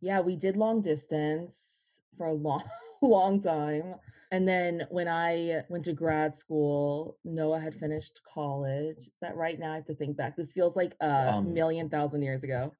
Yeah, we did long distance for a long, long time. And then when I went to grad school, Noah had finished college. Is that right? Now I have to think back. This feels like a Um, million thousand years ago.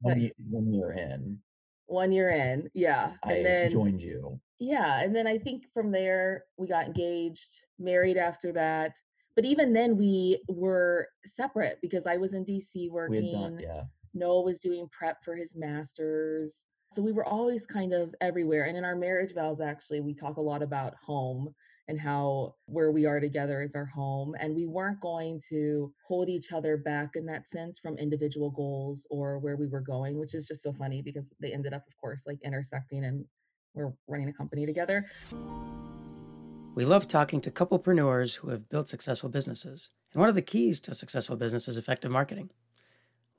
one But ye one year in, 1 year in, yeah. And I then joined you. yeah, and then I think from there, we got engaged, married after that. But even then, we were separate because I was in DC working. We had done working, yeah. Noah was doing prep for his master's. So we were always kind of everywhere. And in our marriage vows, actually, we talk a lot about home and how where we are together is our home. And we weren't going to hold each other back in that sense from individual goals or where we were going, which is just so funny because they ended up, of course, like intersecting and we're running a company together. We love talking to couplepreneurs who have built successful businesses. And one of the keys to successful business is effective marketing.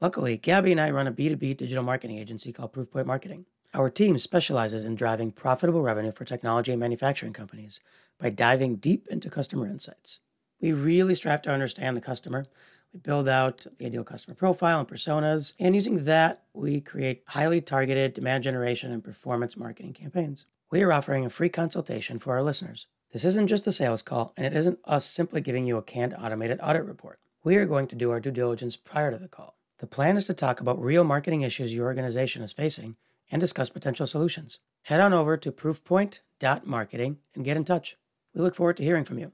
Luckily, Gabby and I run a B2B digital marketing agency called Proofpoint Marketing. Our team specializes in driving profitable revenue for technology and manufacturing companies by diving deep into customer insights. We really strive to understand the customer. We build out the ideal customer profile and personas, and using that, we create highly targeted demand generation and performance marketing campaigns. We are offering a free consultation for our listeners. This isn't just a sales call, and it isn't us simply giving you a canned automated audit report. We are going to do our due diligence prior to the call. The plan is to talk about real marketing issues your organization is facing and discuss potential solutions. Head on over to proofpoint.marketing and get in touch. We look forward to hearing from you.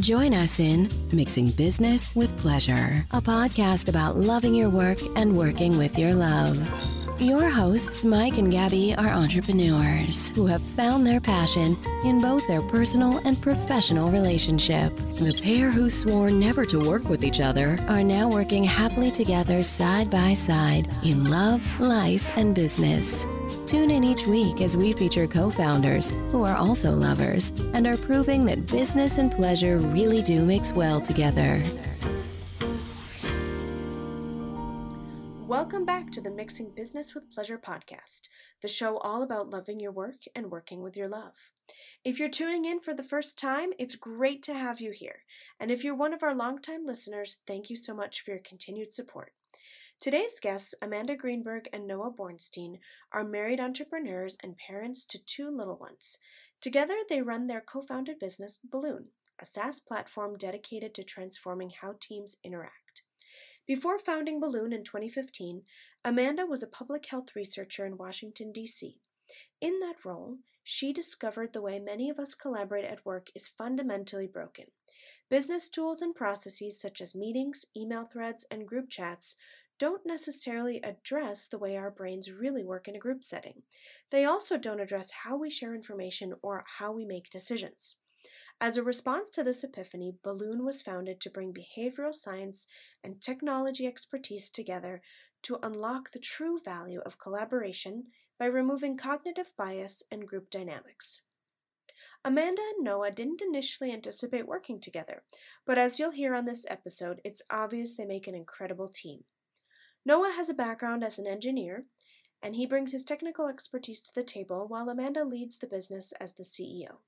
Join us in Mixing Business with Pleasure, a podcast about loving your work and working with your love. Your hosts, Mike and Gabby, are entrepreneurs who have found their passion in both their personal and professional relationship. The pair who swore never to work with each other are now working happily together side by side in love, life, and business. Tune in each week as we feature co founders who are also lovers and are proving that business and pleasure really do mix well together. Back to the Mixing Business with Pleasure podcast, the show all about loving your work and working with your love. If you're tuning in for the first time, it's great to have you here. And if you're one of our longtime listeners, thank you so much for your continued support. Today's guests, Amanda Greenberg and Noah Bornstein, are married entrepreneurs and parents to two little ones. Together, they run their co founded business, Balloon, a SaaS platform dedicated to transforming how teams interact. Before founding Balloon in 2015, Amanda was a public health researcher in Washington, D.C. In that role, she discovered the way many of us collaborate at work is fundamentally broken. Business tools and processes such as meetings, email threads, and group chats don't necessarily address the way our brains really work in a group setting. They also don't address how we share information or how we make decisions. As a response to this epiphany, Balloon was founded to bring behavioral science and technology expertise together to unlock the true value of collaboration by removing cognitive bias and group dynamics. Amanda and Noah didn't initially anticipate working together, but as you'll hear on this episode, it's obvious they make an incredible team. Noah has a background as an engineer, and he brings his technical expertise to the table while Amanda leads the business as the CEO.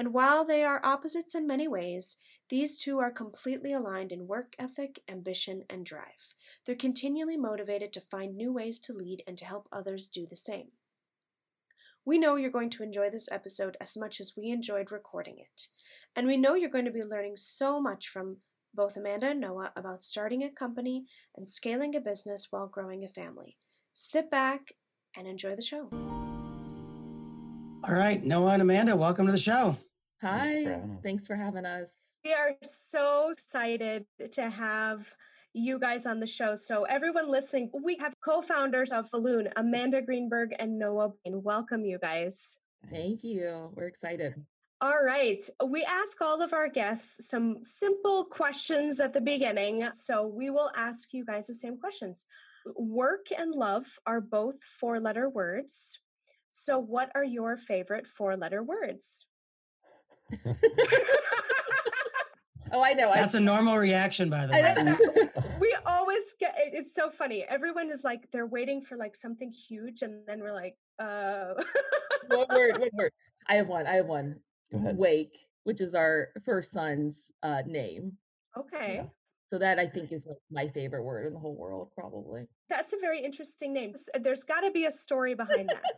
And while they are opposites in many ways, these two are completely aligned in work ethic, ambition, and drive. They're continually motivated to find new ways to lead and to help others do the same. We know you're going to enjoy this episode as much as we enjoyed recording it. And we know you're going to be learning so much from both Amanda and Noah about starting a company and scaling a business while growing a family. Sit back and enjoy the show. All right, Noah and Amanda, welcome to the show. Hi. for. Thanks for having us. We are so excited to have you guys on the show. So, everyone listening, we have co founders of Balloon, Amanda Greenberg and Noah Bain. Welcome, you guys. Thank you. We're excited. All right. We ask all of our guests some simple questions at the beginning. So, we will ask you guys the same questions. Work and love are both four letter words. So, what are your favorite four letter words? Oh, I know. That's a normal reaction, by the I way. we always get it- it's so funny. Everyone is like they're waiting for like something huge, and then we're like, uh one word, one word. I have one. I have one. Go ahead. Wake, which is our first son's uh, name. okay. So that I think is like my favorite word in the whole world, probably. That's a very interesting name. There's got to be a story behind that.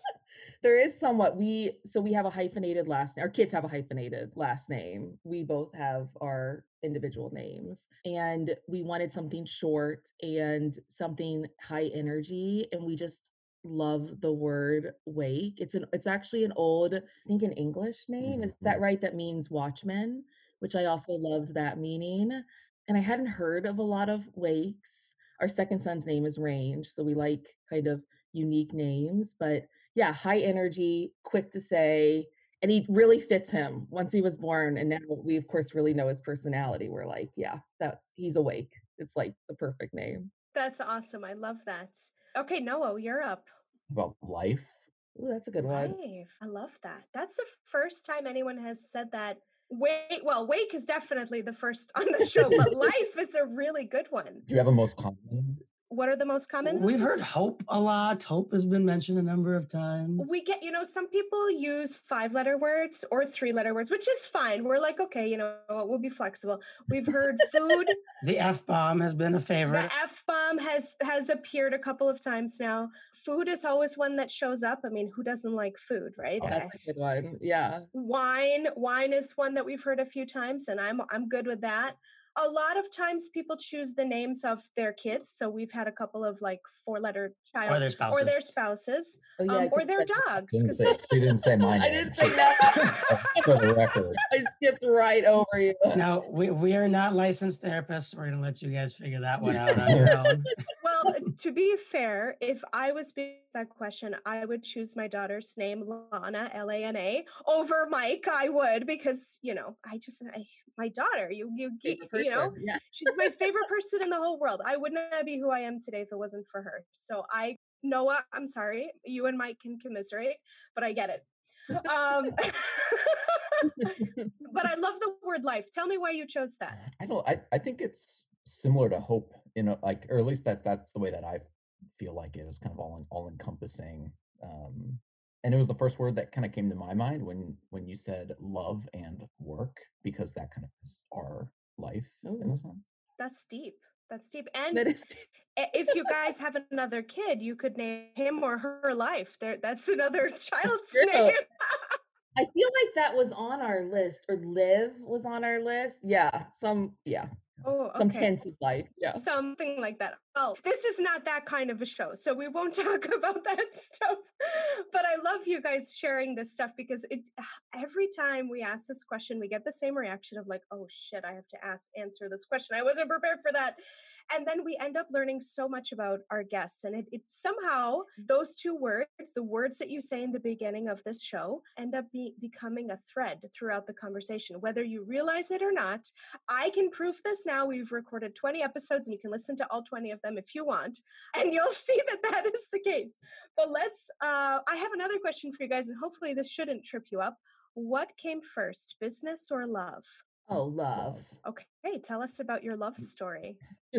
There is somewhat we so we have a hyphenated last name. Our kids have a hyphenated last name. We both have our individual names and we wanted something short and something high energy and we just love the word wake. It's an it's actually an old, I think an English name. Is that Mhm. right? That means watchman, which I also loved that meaning. And I hadn't heard of a lot of wakes. Our second son's name is Range, so we like kind of unique names, but yeah, high energy, quick to say, and he really fits him once he was born. And now we, of course, really know his personality. We're like, yeah, that's he's awake. It's like the perfect name. That's awesome. I love that. Okay, Noah, you're up. About life. Ooh, that's a good one. I love that. That's the first time anyone has said that. Wait, well, Wake is definitely the first on the show, but life is a really good one. Do you have a most common? What are the most common? We've ones? heard hope a lot. Hope has been mentioned a number of times. we get you know some people use five letter words or three letter words which is fine we're like okay you know we'll be flexible we've heard food the F bomb has been a favorite. the f-bomb has has appeared a couple of times now food is always one that shows up i mean who doesn't like food right Oh, That's Uh, a good one. Yeah. wine wine is one that we've heard a few times and i'm i'm good with that a lot of times people choose the names of their kids so we've had a couple of like four letter child or their spouses. or their spouses Oh, yeah, um, or their dogs Didn't because say, she didn't say my I name. didn't say that. For the record. I skipped right over you. no, we, we are not licensed therapists. We're going to let you guys figure that one out on your own. well, to be fair, if I was being that question, I would choose my daughter's name, Lana, L A N A, over Mike. I would because you know, I just I, my daughter. You you you know, Yeah. she's my favorite person in the whole world. I would not be who I am today if it wasn't for her. So I, Noah, I'm sorry, you and Mike can commiserate, but I get it. Um, but I love the word life. Tell me why you chose that. I don't. I, I think it's similar to hope. in know, like or at least that that's the way that I feel like it is kind of all all encompassing. Um, and it was the first word that kind of came to my mind when when you said love and work because that kind of is our life in Ooh. a sense. That's deep. That's deep. And That is i- if you guys have another kid, you could name him or her life. There, that's another child's name. I feel like that was on our list, or live was on our list. Yeah, some yeah, Oh, some okay. tense of life. Yeah. Something like that. Oh, this is not that kind of a show, so we won't talk about that stuff. But I love you guys sharing this stuff because it every time we ask this question, we get the same reaction of like, "Oh shit, I have to ask answer this question. I wasn't prepared for that." And then we end up learning so much about our guests, and it, it somehow those two words, the words that you say in the beginning of this show, end up be, becoming a thread throughout the conversation, whether you realize it or not. I can prove this now. We've recorded 20 episodes and you can listen to all 20 of them if you want, and you'll see that that is the case. But let's, uh, I have another question for you guys, and hopefully this shouldn't trip you up. What came first, business or love? Oh, love. Okay, tell us about your love story.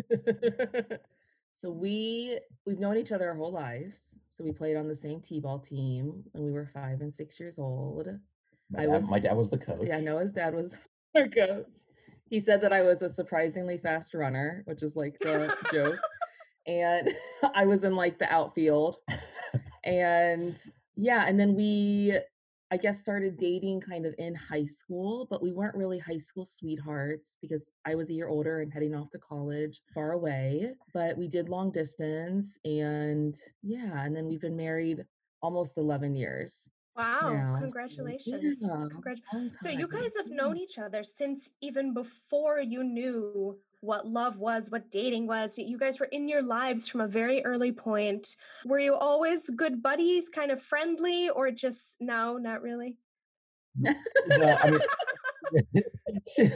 so we we've known each other our whole lives. So we played on the same t-ball team when we were five and six years old. My I dad, was- my dad was the coach. Yeah, Noah's dad was our coach. He said that I was a surprisingly fast runner, which is like the joke. And I was in like the outfield. And yeah, and then we, I guess, started dating kind of in high school, but we weren't really high school sweethearts because I was a year older and heading off to college far away. But we did long distance. And yeah, and then we've been married almost 11 years. Wow, now. Congratulations. yeah, Congrat- so you guys have known each other since even before you knew what love was, what dating was. You guys were in your lives from a very early point. Were you always good buddies, kind of friendly, or just no, not really? No, I mean,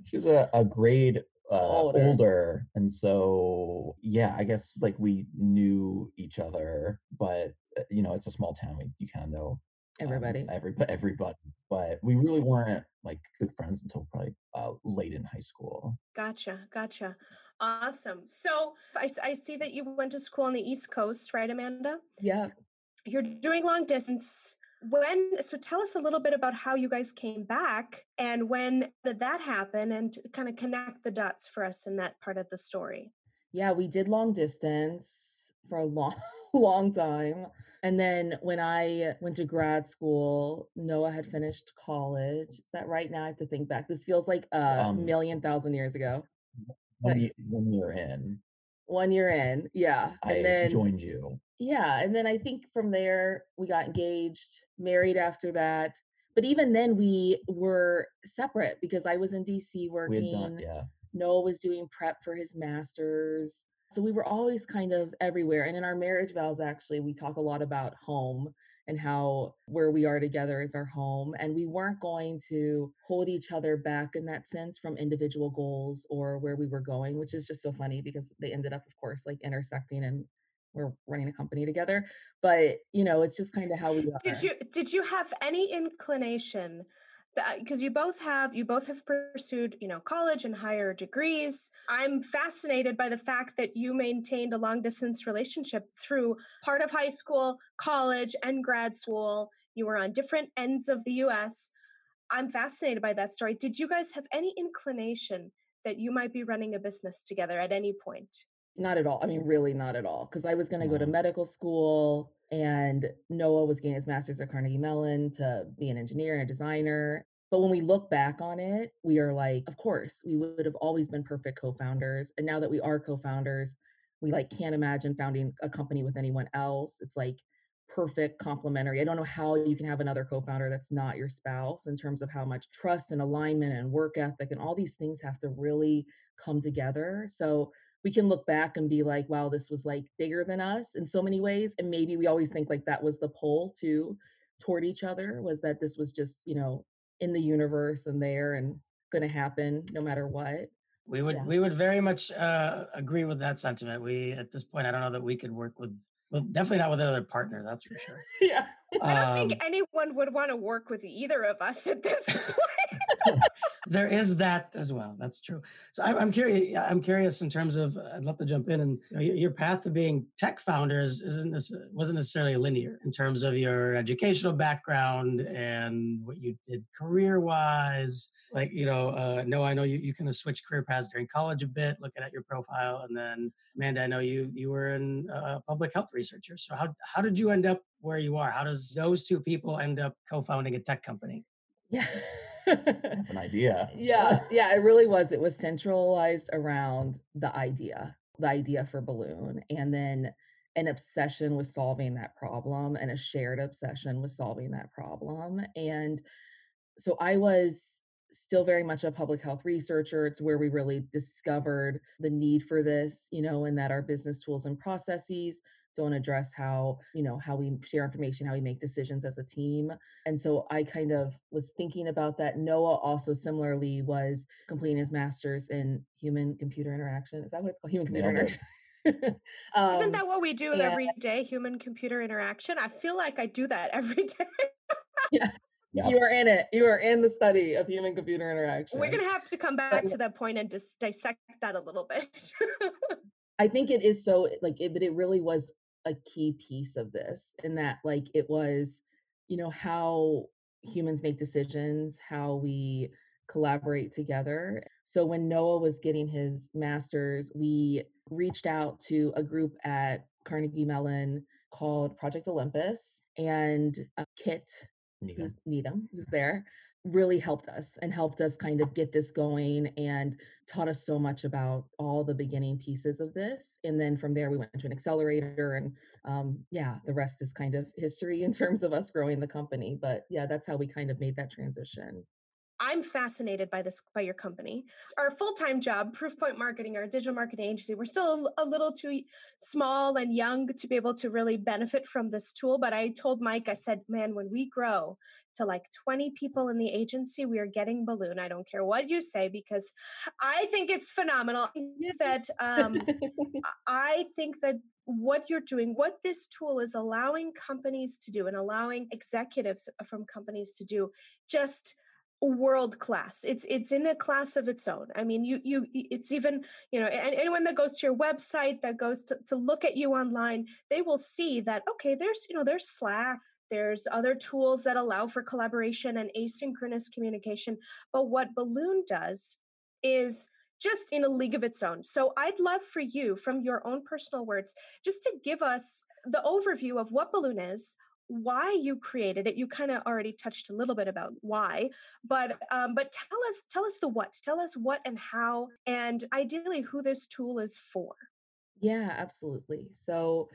she's a, a grade uh, Older. older. and so yeah, I guess like we knew each other, but uh, you know, it's a small town. We, you kind of know um, Everybody. every everybody, but we really weren't like good friends until probably uh, late in high school. Gotcha, gotcha. Awesome. So I, I see that you went to school on the East Coast, right, Amanda? Yeah. You're doing long distance. when so tell us a little bit about how you guys came back and when did that happen and kind of connect the dots for us in that part of the story yeah we did long distance for a long long time and then when i went to grad school noah had finished college. Is that right? Now i have to think back. This feels like a um, million thousand years ago. one, year, one year in. One year in yeah. And I then joined you. Yeah and then i think from there we got engaged married after that. But even then we were separate because i was in dc working done, yeah. Noah was doing prep for his masters so we were always kind of everywhere and in our marriage vows actually we talk a lot about home and how where we are together is our home. And we weren't going to hold each other back in that sense from individual goals or where we were going, which is just so funny because they ended up, of course, like intersecting and we're running a company together. But you know, it's just kind of how we are. Did you did you have any inclination because you both have you both have pursued you know college and higher degrees. I'm fascinated by the fact that you maintained a long distance relationship through part of high school college and grad school. You were on different ends of the us i'm fascinated by that story. Did you guys have any inclination that you might be running a business together at any point? Not at all. I mean really not at all because i was going to go to medical school and Noah was getting his master's at Carnegie Mellon to be an engineer and a designer. But when we look back on it, we are like, of course, we would have always been perfect co-founders. And now that we are co-founders, we like can't imagine founding a company with anyone else. It's like perfect complementary. I don't know how you can have another co-founder that's not your spouse in terms of how much trust and alignment and work ethic and all these things have to really come together. So we can look back and be like, wow, this was like bigger than us in so many ways. And maybe we always think like that was the pull too toward each other was that this was just, you know, in the universe and there and going to happen no matter what. We would yeah. we would very much uh, agree with that sentiment. We at this point, I don't know that we could work with well, definitely not with another partner. That's for sure. yeah. I don't um, think anyone would want to work with either of us at this point. There is that as well. That's true. So I'm, I'm, curious. I'm curious in terms of. I'd love to jump in and you know, your path to being tech founders isn't this wasn't necessarily linear in terms of your educational background and what you did career wise. Like you know, uh, no, I know you you kind of switched career paths during college a bit, looking at your profile, and then Amanda, I know you you were in uh, public health researcher. So how how did you end up where you are? How does those two people end up co-founding a tech company? Yeah. an idea. Yeah, yeah, it really was. It was centralized around the idea, the idea for Balloon, and then an obsession with solving that problem and a shared obsession with solving that problem. And so I was still very much a public health researcher. It's where we really discovered the need for this, you know, and that our business tools and processes don't address how you know how we share information how we make decisions as a team and so i kind of was thinking about that noah also similarly was completing his master's in human computer interaction is that what it's called human computer interaction um, Isn't that what we do yeah. every day? Human computer interaction. I feel like I do that every day. yeah. Yep. You are in it. You are in the study of human computer interaction. We're gonna have to come back to that point and just dissect that a little bit. I think it is so like it, but it really was a key piece of this in that like it was you know how humans make decisions how we collaborate together so when noah was getting his masters we reached out to a group at carnegie mellon called project olympus and uh, kit Needham. who's needham who's there really helped us and helped us kind of get this going and taught us so much about all the beginning pieces of this. And then from there, we went to an accelerator, and um, yeah, the rest is kind of history in terms of us growing the company. But yeah, that's how we kind of made that transition. I'm fascinated by this by your company. Our full-time job, Proofpoint Marketing, our digital marketing agency, we're still a little too small and young to be able to really benefit from this tool. But I told Mike, I said, man, when we grow to like 20 people in the agency, we are getting balloon. I don't care what you say because I think it's phenomenal. That um, I think that what you're doing, what this tool is allowing companies to do and allowing executives from companies to do, just world class it's it's in a class of its own i mean you you it's even you know anyone that goes to your website that goes to, to look at you online they will see that okay there's you know there's slack there's other tools that allow for collaboration and asynchronous communication. But what Balloon does is just in a league of its own. So I'd love for you, from your own personal words, just to give us the overview of what Balloon is, why you created it. You kind of already touched a little bit about why, but um, but tell us tell us the what. Tell us what and how, and ideally who this tool is for. Yeah, absolutely. So,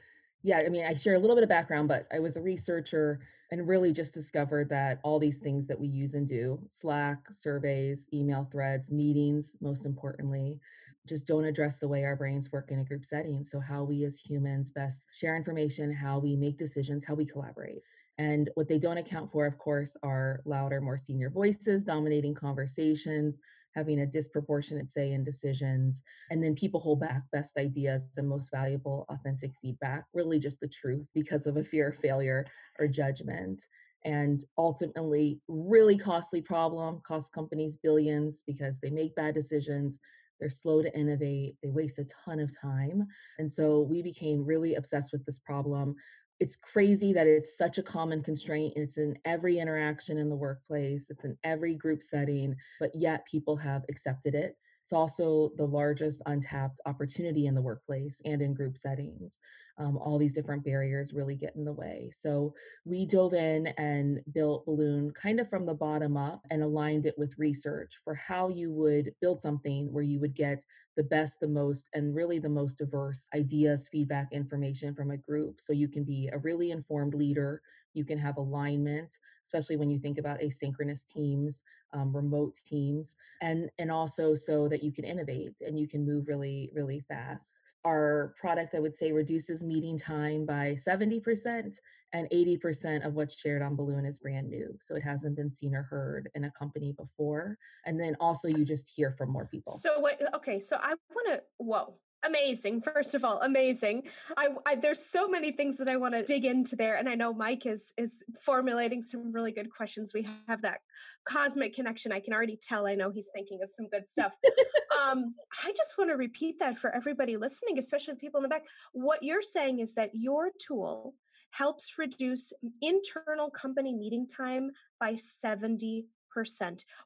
yeah, I mean, I share a little bit of background, but I was a researcher and really just discovered that all these things that we use and do Slack, surveys, email threads, meetings, most importantly, just don't address the way our brains work in a group setting. So, how we as humans best share information, how we make decisions, how we collaborate. And what they don't account for, of course, are louder, more senior voices dominating conversations, having a disproportionate say in decisions. And then people hold back best ideas and most valuable, authentic feedback, really just the truth because of a fear of failure or judgment. And ultimately, really costly problem, cost companies billions because they make bad decisions. They're slow to innovate. They waste a ton of time. And so we became really obsessed with this problem it's crazy that it's such a common constraint. It's in every interaction in the workplace, it's in every group setting, but yet people have accepted it. It's also the largest untapped opportunity in the workplace and in group settings. Um, all these different barriers really get in the way. So we dove in and built Balloon kind of from the bottom up and aligned it with research for how you would build something where you would get the best, the most, and really the most diverse ideas, feedback, information from a group. So you can be a really informed leader. You can have alignment, especially when you think about asynchronous teams, um, remote teams, and and also so that you can innovate and you can move really, really fast. Our product, I would say, reduces meeting time by 70% and 80% of what's shared on Balloon is brand new. So it hasn't been seen or heard in a company before. And then also you just hear from more people. So what okay, so I want to whoa. Amazing. First of all, amazing. I, I there's so many things that I want to dig into there and I know Mike is is formulating some really good questions. We have that cosmic connection. I can already tell. I know he's thinking of some good stuff. um, I just want to repeat that for everybody listening, especially the people in the back. What you're saying is that your tool helps reduce internal company meeting time by 70%,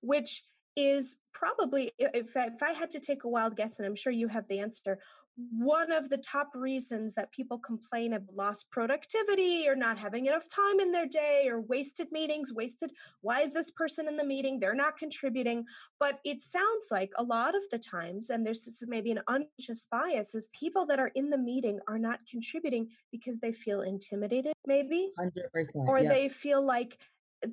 which is probably, if if I had to take a wild guess, and I'm sure you have the answer, one of the top reasons that people complain of lost productivity or not having enough time in their day or wasted meetings, wasted, why is this person in the meeting? They're not contributing. But it sounds like a lot of the times, and there's maybe an unconscious bias, is people that are in the meeting are not contributing because they feel intimidated, maybe, 100%. or Yeah. they feel like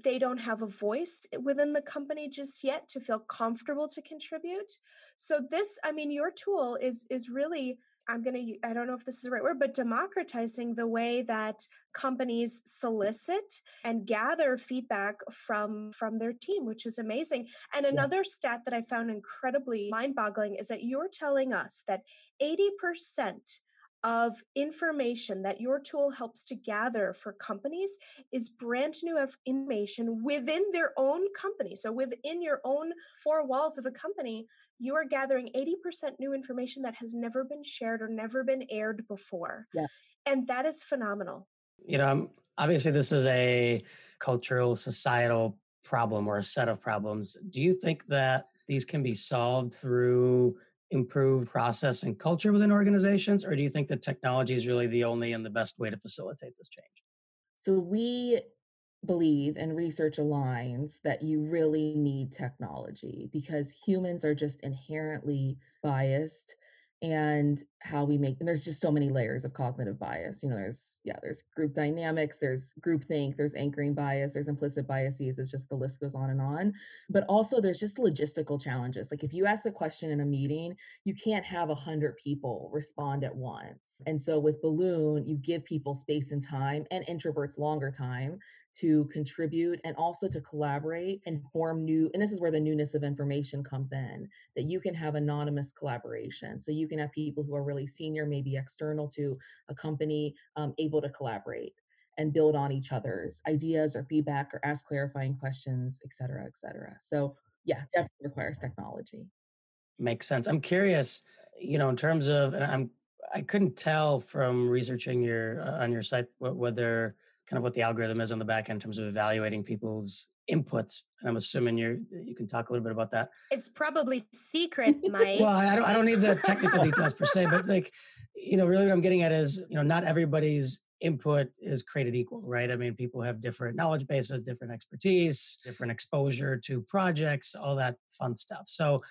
they don't have a voice eh, within the company just yet to feel comfortable to contribute so this i mean your tool is is really i'm going to i don't know if this is the right word but democratizing the way that companies solicit and gather feedback from from their team which is amazing and Yeah. another stat that i found incredibly mind-boggling is that you're telling us that 80% of information that your tool helps to gather for companies is brand new information within their own company. So within your own four walls of a company, you are gathering 80% new information that has never been shared or never been aired before. Yeah. And that is phenomenal. You know, um, obviously, this is a cultural, societal problem or a set of problems. Do you think that these can be solved through improved process and culture within organizations, or do you think that technology is really the only and the best way to facilitate this change? So we believe and research aligns that you really need technology because humans are just inherently biased and how we make and there's just so many layers of cognitive bias you know there's yeah there's group dynamics there's groupthink there's anchoring bias there's implicit biases it's just the list goes on and on. But also there's just logistical challenges like if you ask a question in a meeting you can't have a hundred people respond at once. And so with balloon you give people space and time and introverts longer time to contribute and also to collaborate and form new and this is where the newness of information comes in that you can have anonymous collaboration. So you can have people who are really senior maybe external to a company um, able to collaborate and build on each other's ideas or feedback or ask clarifying questions et cetera et cetera. So yeah definitely requires technology. Makes sense. I'm curious, you know, in terms of, and I'm, I couldn't tell from researching your uh, on your site whether kind of what the algorithm is on the back end in terms of evaluating people's inputs. And I'm assuming you're you can talk a little bit about that. It's probably secret, Mike. well, I don't I don't need the technical details per se, but like, you know, really what I'm getting at is, you know, not everybody's input is created equal, right? I mean, people have different knowledge bases, different expertise, different exposure to projects, all that fun stuff. So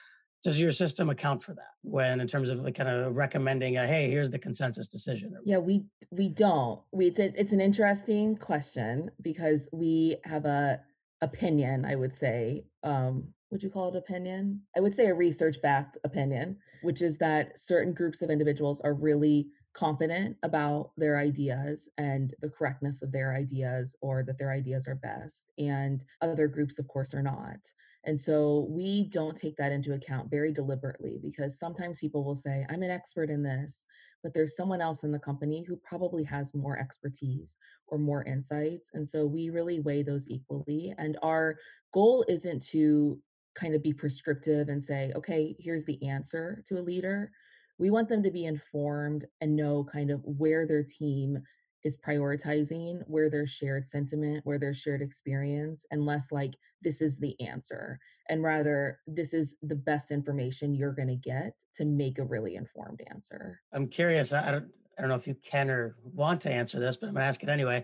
does your system account for that when in terms of like kind of recommending a, hey here's the consensus decision yeah we we don't. We it's, it's an interesting question because we have a opinion i would say um would you call it opinion? I would say a research backed opinion which is that certain groups of individuals are really confident about their ideas and the correctness of their ideas or that their ideas are best and other groups of course are not and so we don't take that into account very deliberately because sometimes people will say, I'm an expert in this, but there's someone else in the company who probably has more expertise or more insights. And so we really weigh those equally. And our goal isn't to kind of be prescriptive and say, okay, here's the answer to a leader. We want them to be informed and know kind of where their team is prioritizing where there's shared sentiment, where there's shared experience, and less like this is the answer, and rather this is the best information you're going to get to make a really informed answer. I'm curious. I don't, I don't know if you can or want to answer this, but I'm going to ask it anyway.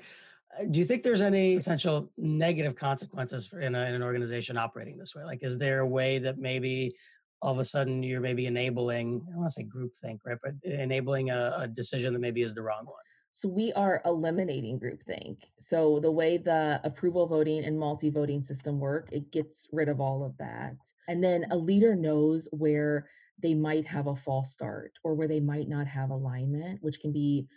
Uh, do you think there's any potential negative consequences for in, a, in an organization operating this way? Like, is there a way that maybe all of a sudden you're maybe enabling, I don't want to say groupthink, right? But enabling a, a decision that maybe is the wrong one? So we are eliminating groupthink. So the way the approval voting and multi-voting system work, it gets rid of all of that. And then a leader knows where they might have a false start or where they might not have alignment, which can be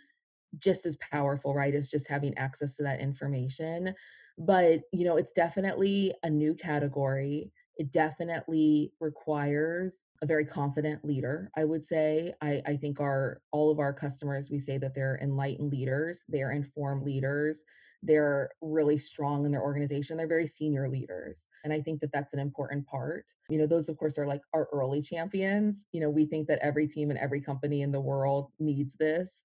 just as powerful, right, as just having access to that information. But, you know, it's definitely a new category. It definitely requires a very confident leader i would say. I, I think our all of our customers we say that they're enlightened leaders they're informed leaders they're really strong in their organization they're very senior leaders and i think that that's an important part. You know those of course are like our early champions. You know we think that every team and every company in the world needs this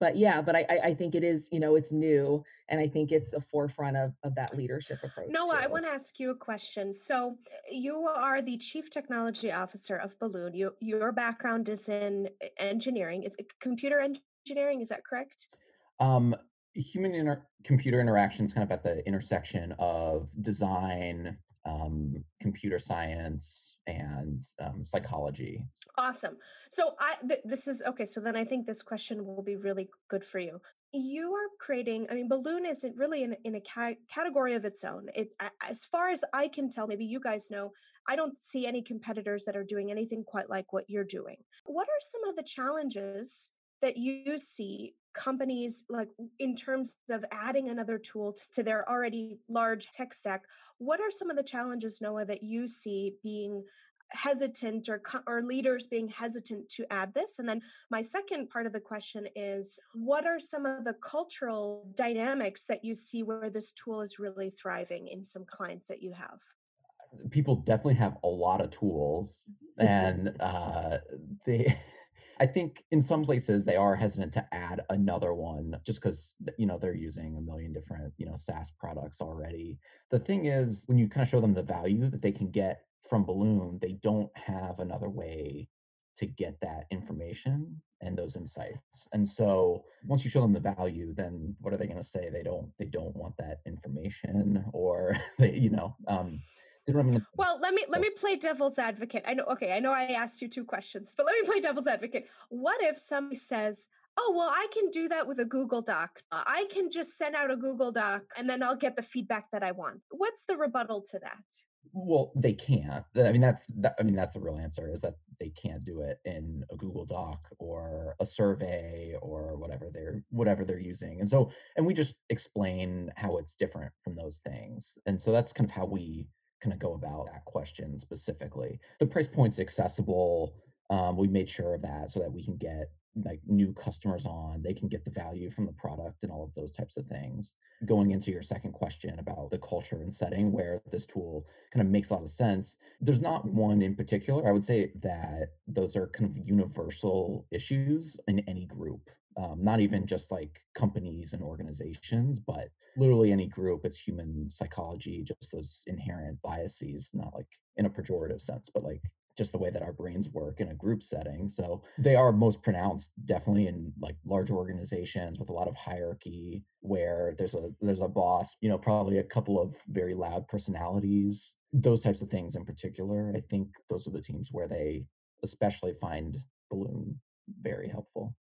but yeah, but I I think it is, you know, it's new and I think it's a forefront of of that leadership approach. Noah, I want to ask you a question. So, you are the chief technology officer of Balloon. You, your background is in e- engineering. Is it computer engineering? Is that correct? Um, human inter- computer interactions kind of at the intersection of design, um, computer science, and um, psychology. Awesome. So I th- this is okay. So then I think this question will be really good for you. You are creating. I mean, balloon isn't really in in a ca- category of its own. It, as far as I can tell, maybe you guys know. I don't see any competitors that are doing anything quite like what you're doing. What are some of the challenges that you see companies like in terms of adding another tool to their already large tech stack? What are some of the challenges, Noah, that you see being hesitant or or leaders being hesitant to add this and then my second part of the question is what are some of the cultural dynamics that you see where this tool is really thriving in some clients that you have People definitely have a lot of tools, and uh, they. I think in some places they are hesitant to add another one just because you know they're using a million different you know SaaS products already. The thing is, when you kind of show them the value that they can get from Balloon, they don't have another way to get that information and those insights. And so once you show them the value, then what are they going to say? They don't they don't want that information or they you know um well let me let oh. me play devil's advocate i know okay i know i asked you two questions but let me play devil's advocate what if somebody says oh well i can do that with a google doc i can just send out a google doc and then i'll get the feedback that i want what's the rebuttal to that Well, they can't. I mean, that's that, I mean, that's the real answer is that they can't do it in a Google Doc or a survey or whatever they're whatever they're using. And so, and we just explain how it's different from those things. And so that's kind of how we kind of go about that question specifically. The price point's accessible. Um, we made sure of that so that we can get like new customers on, they can get the value from the product and all of those types of things going into your second question about the culture and setting where this tool kind of makes a lot of sense, there's not one in particular. I would say that those are kind of universal issues in any group. Um, not even just like companies and organizations, but literally any group. It's human psychology, just those inherent biases, not like in a pejorative sense, but like just the way that our brains work in a group setting. So they are most pronounced definitely in like large organizations with a lot of hierarchy where there's a there's a boss, you know, probably a couple of very loud personalities, those types of things in particular. I think those are the teams where they especially find balloon very helpful.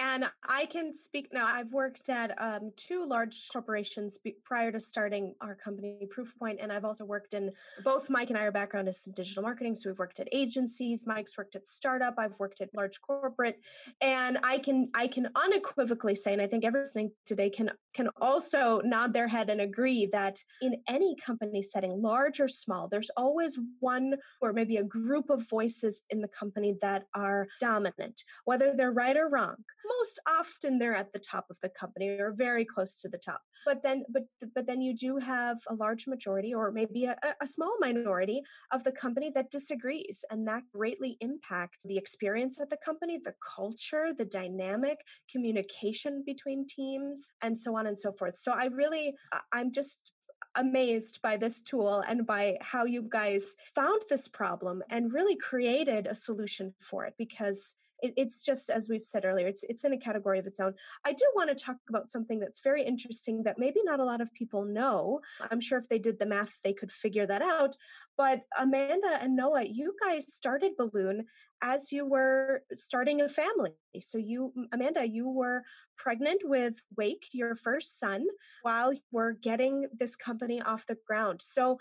And I can speak now. I've worked at um, two large corporations be- prior to starting our company, Proofpoint, and I've also worked in both. Mike and I are background is in digital marketing, so we've worked at agencies. Mike's worked at startup. I've worked at large corporate, and I can I can unequivocally say, and I think everyone listening today can can also nod their head and agree that in any company setting, large or small, there's always one or maybe a group of voices in the company that are dominant, whether they're right or wrong most often they're at the top of the company or very close to the top. But then but but then you do have a large majority or maybe a, a small minority of the company that disagrees and that greatly impacts the experience at the company the culture the dynamic communication between teams and so on and so forth. So i really i'm just amazed by this tool and by how you guys found this problem and really created a solution for it because it, it's just as we've said earlier it's it's in a category of its own. I do want to talk about something that's very interesting that maybe not a lot of people know. I'm sure if they did the math they could figure that out. But amanda and noah you guys started balloon as you were starting a family. So you amanda you were pregnant with wake your first son while you were getting this company off the ground. So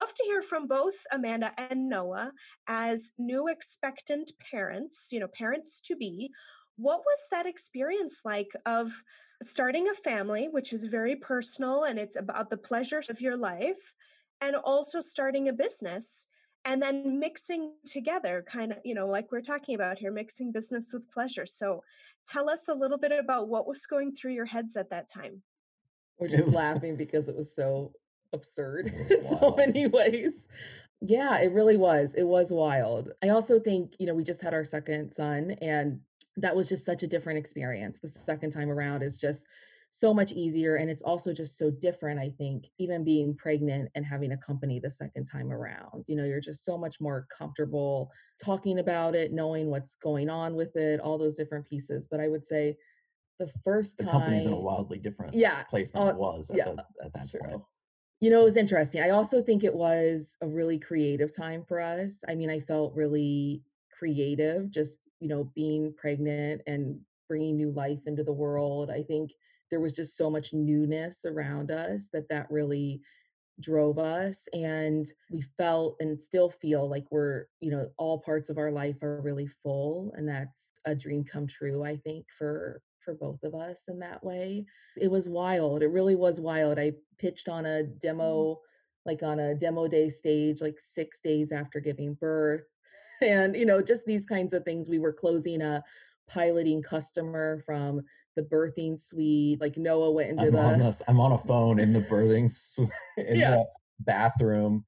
love to hear from both Amanda and Noah as new expectant parents, you know, parents to be. What was that experience like of starting a family, which is very personal and it's about the pleasures of your life, and also starting a business? and then mixing together kind of you know like we're talking about here mixing business with pleasure so tell us a little bit about what was going through your heads at that time we're just laughing because it was so absurd in so many ways. Yeah, it really was. It was wild. I also think, you know, we just had our second son and that was just such a different experience. The second time around is just so much easier and it's also just so different i think even being pregnant and having a company the second time around you know you're just so much more comfortable talking about it knowing what's going on with it all those different pieces but i would say the first the time, company's in a wildly different yeah, place than uh, it was at, yeah, the, at that true. point you know, it was interesting. I also think it was a really creative time for us. I mean, I felt really creative just, you know, being pregnant and bringing new life into the world. I think there was just so much newness around us that that really drove us and we felt and still feel like we're you know all parts of our life are really full and that's a dream come true i think for for both of us in that way. It was wild. It really was wild. I pitched on a mm-hmm. demo, like on a demo day stage, like six days after giving birth. And, you know, just these kinds of things. We were closing a piloting customer from the birthing suite. Like Noah went into I'm the. On a, I'm on a phone in the birthing suite, in yeah. the bathroom.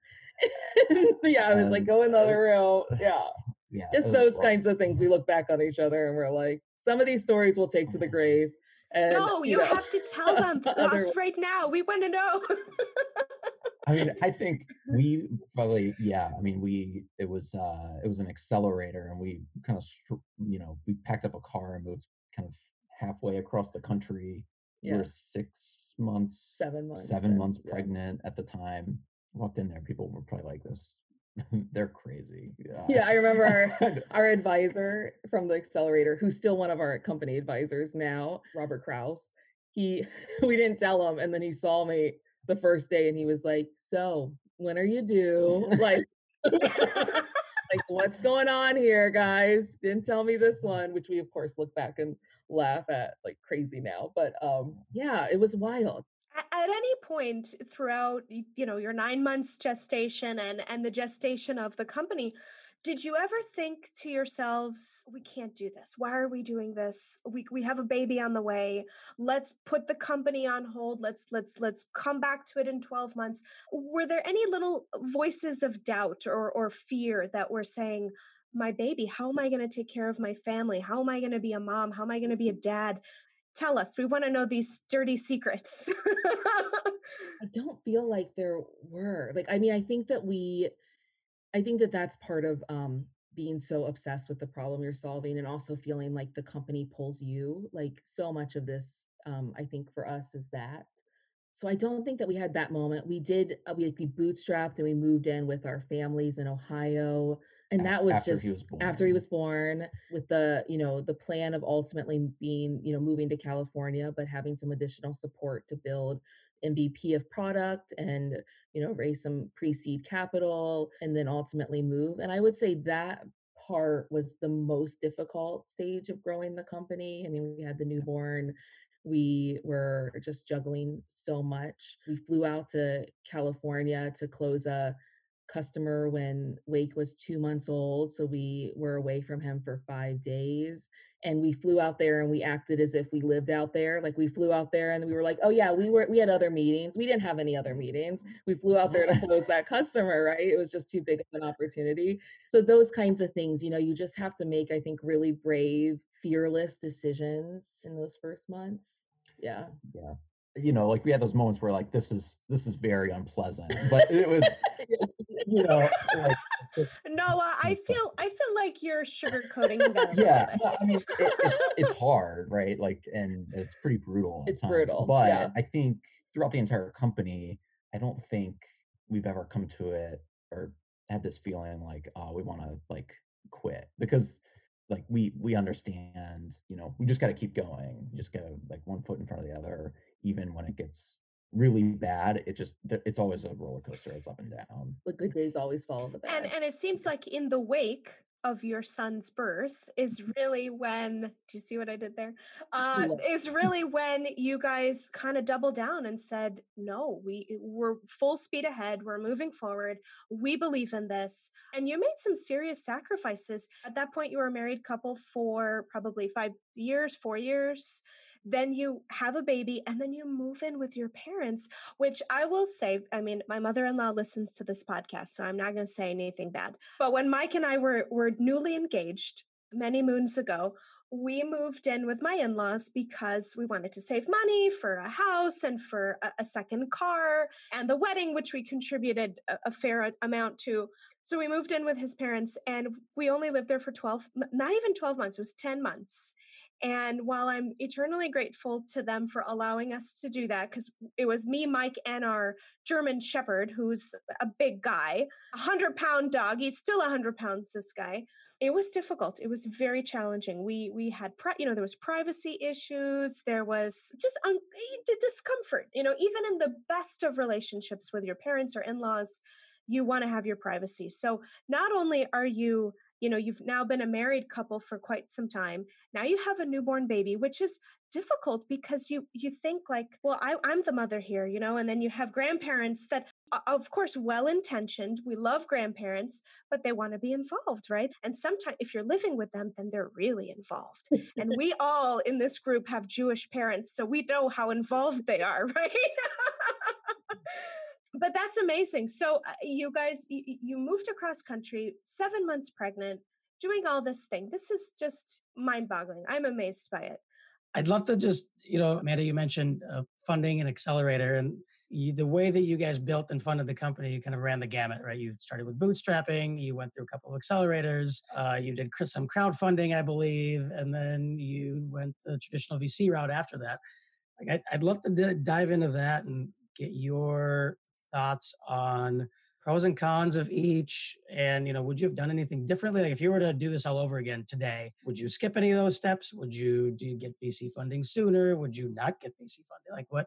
yeah, I was like, go in the other room. Yeah. Yeah. Just those kinds of things. We look back on each other and we're like, some of these stories we'll take to the grave. And, no, you, you know, have to tell them to us right now. We want to know. I mean, I think we probably, yeah. I mean, we it was uh it was an accelerator, and we kind of, you know, we packed up a car and moved kind of halfway across the country. Yeah. We were six months, seven months, seven months pregnant yeah. at the time. Walked in there, people were probably like this they're crazy. Yeah, yeah I remember our, our advisor from the accelerator, who's still one of our company advisors now, Robert Kraus. He, we didn't tell him, and then he saw me the first day, and he was like, "So, when are you due?" Like, like what's going on here, guys? Didn't tell me this one, which we of course look back and laugh at like crazy now. But um, yeah, it was wild at any point throughout you know your nine months gestation and and the gestation of the company did you ever think to yourselves we can't do this why are we doing this we, we have a baby on the way let's put the company on hold let's let's let's come back to it in 12 months were there any little voices of doubt or or fear that were saying my baby? How am I going to take care of my family? How am I going to be a mom? How am I going to be a dad? Tell us. We want to know these dirty secrets. I don't feel like there were. Like, I mean, I think that we, I think that that's part of um, being so obsessed with the problem you're solving and also feeling like the company pulls you. Like, so much of this, um, I think for us is that. So I don't think that we had that moment. We did, uh, we, we bootstrapped and we moved in with our families in Ohio and that was after he just was after he was born with the you know the plan of ultimately being you know moving to california but having some additional support to build mvp of product and you know raise some pre-seed capital and then ultimately move. And i would say that part was the most difficult stage of growing the company. I mean we had the newborn. We were just juggling so much. We flew out to california to close a customer when Wake was 2 months old, so we were away from him for 5 days, and we flew out there and we acted as if we lived out there, like, we flew out there and we were like, "Oh, yeah, we were we had other meetings." We didn't have any other meetings. We flew out there to close that customer, right? It was just too big of an opportunity. So those kinds of things, you know, you just have to make, I think, really brave, fearless decisions in those first months. Yeah. Yeah. You know, like we had those moments where like this is this is very unpleasant, but it was you know like Noah, I feel I feel like you're sugarcoating that yeah, no. I mean it, it's it's hard, right? Like and it's pretty brutal It's times. brutal, yeah. But I think throughout the entire company, I don't think we've ever come to it or had this feeling like, oh, we want to like quit because like we we understand, you know, we just got to keep going. You just got to like one foot in front of the other, even when it gets really bad. It just it's always a roller coaster. It's up and down. The good days always follow the And bad. and it seems like in the wake of your son's birth is really when do you see what I did there? Uh Yeah. is really when you guys kind of doubled down and said, "No, we we're full speed ahead. We're moving forward. We believe in this." And you made some serious sacrifices. At that point you were a married couple for probably 5 years, 4 years. Then you have a baby and then you move in with your parents which I will say, I mean, my mother-in-law listens to this podcast, so I'm not going to say anything bad. But when Mike and I were were newly engaged many moons ago, we moved in with my in-laws because we wanted to save money for a house and for a, a second car and the wedding, which we contributed a, a fair amount to. So we moved in with his parents and we only lived there for 12, not even 12 months, it was 10 months. And while I'm eternally grateful to them for allowing us to do that, because it was me, Mike, and our German Shepherd, who's a big guy, a hundred pound dog. He's still a hundred pounds. This guy. It was difficult. It was very challenging. We we had pri- you know there was privacy issues. There was just un- eh, discomfort. You know, even in the best of relationships with your parents or in laws, you want to have your privacy. So not only are you you know you've now been a married couple for quite some time. Now you have a newborn baby which is difficult because you you think like well I, i'm the mother here you know and then you have grandparents that of course well intentioned we love grandparents but they want to be involved right? And sometimes if you're living with them then they're really involved. And we all in this group have jewish parents so we know how involved they are right but that's amazing so uh, you guys you, moved across country seven months pregnant doing all this thing this is just mind-boggling i'm amazed by it I'd love to just, you know, Amanda, you mentioned uh, funding and accelerator, and you, the way that you guys built and funded the company, you kind of ran the gamut, right? You started with bootstrapping, you went through a couple of accelerators, uh, you did some crowdfunding, I believe, and then you went the traditional VC route after that. Like, I'd, I'd love to d- dive into that and get your thoughts on pros and cons of each and you know would you have done anything differently? Like if you were to do this all over again today would you skip any of those steps? Would you do you get vc funding sooner? Would you not get vc funding? Like what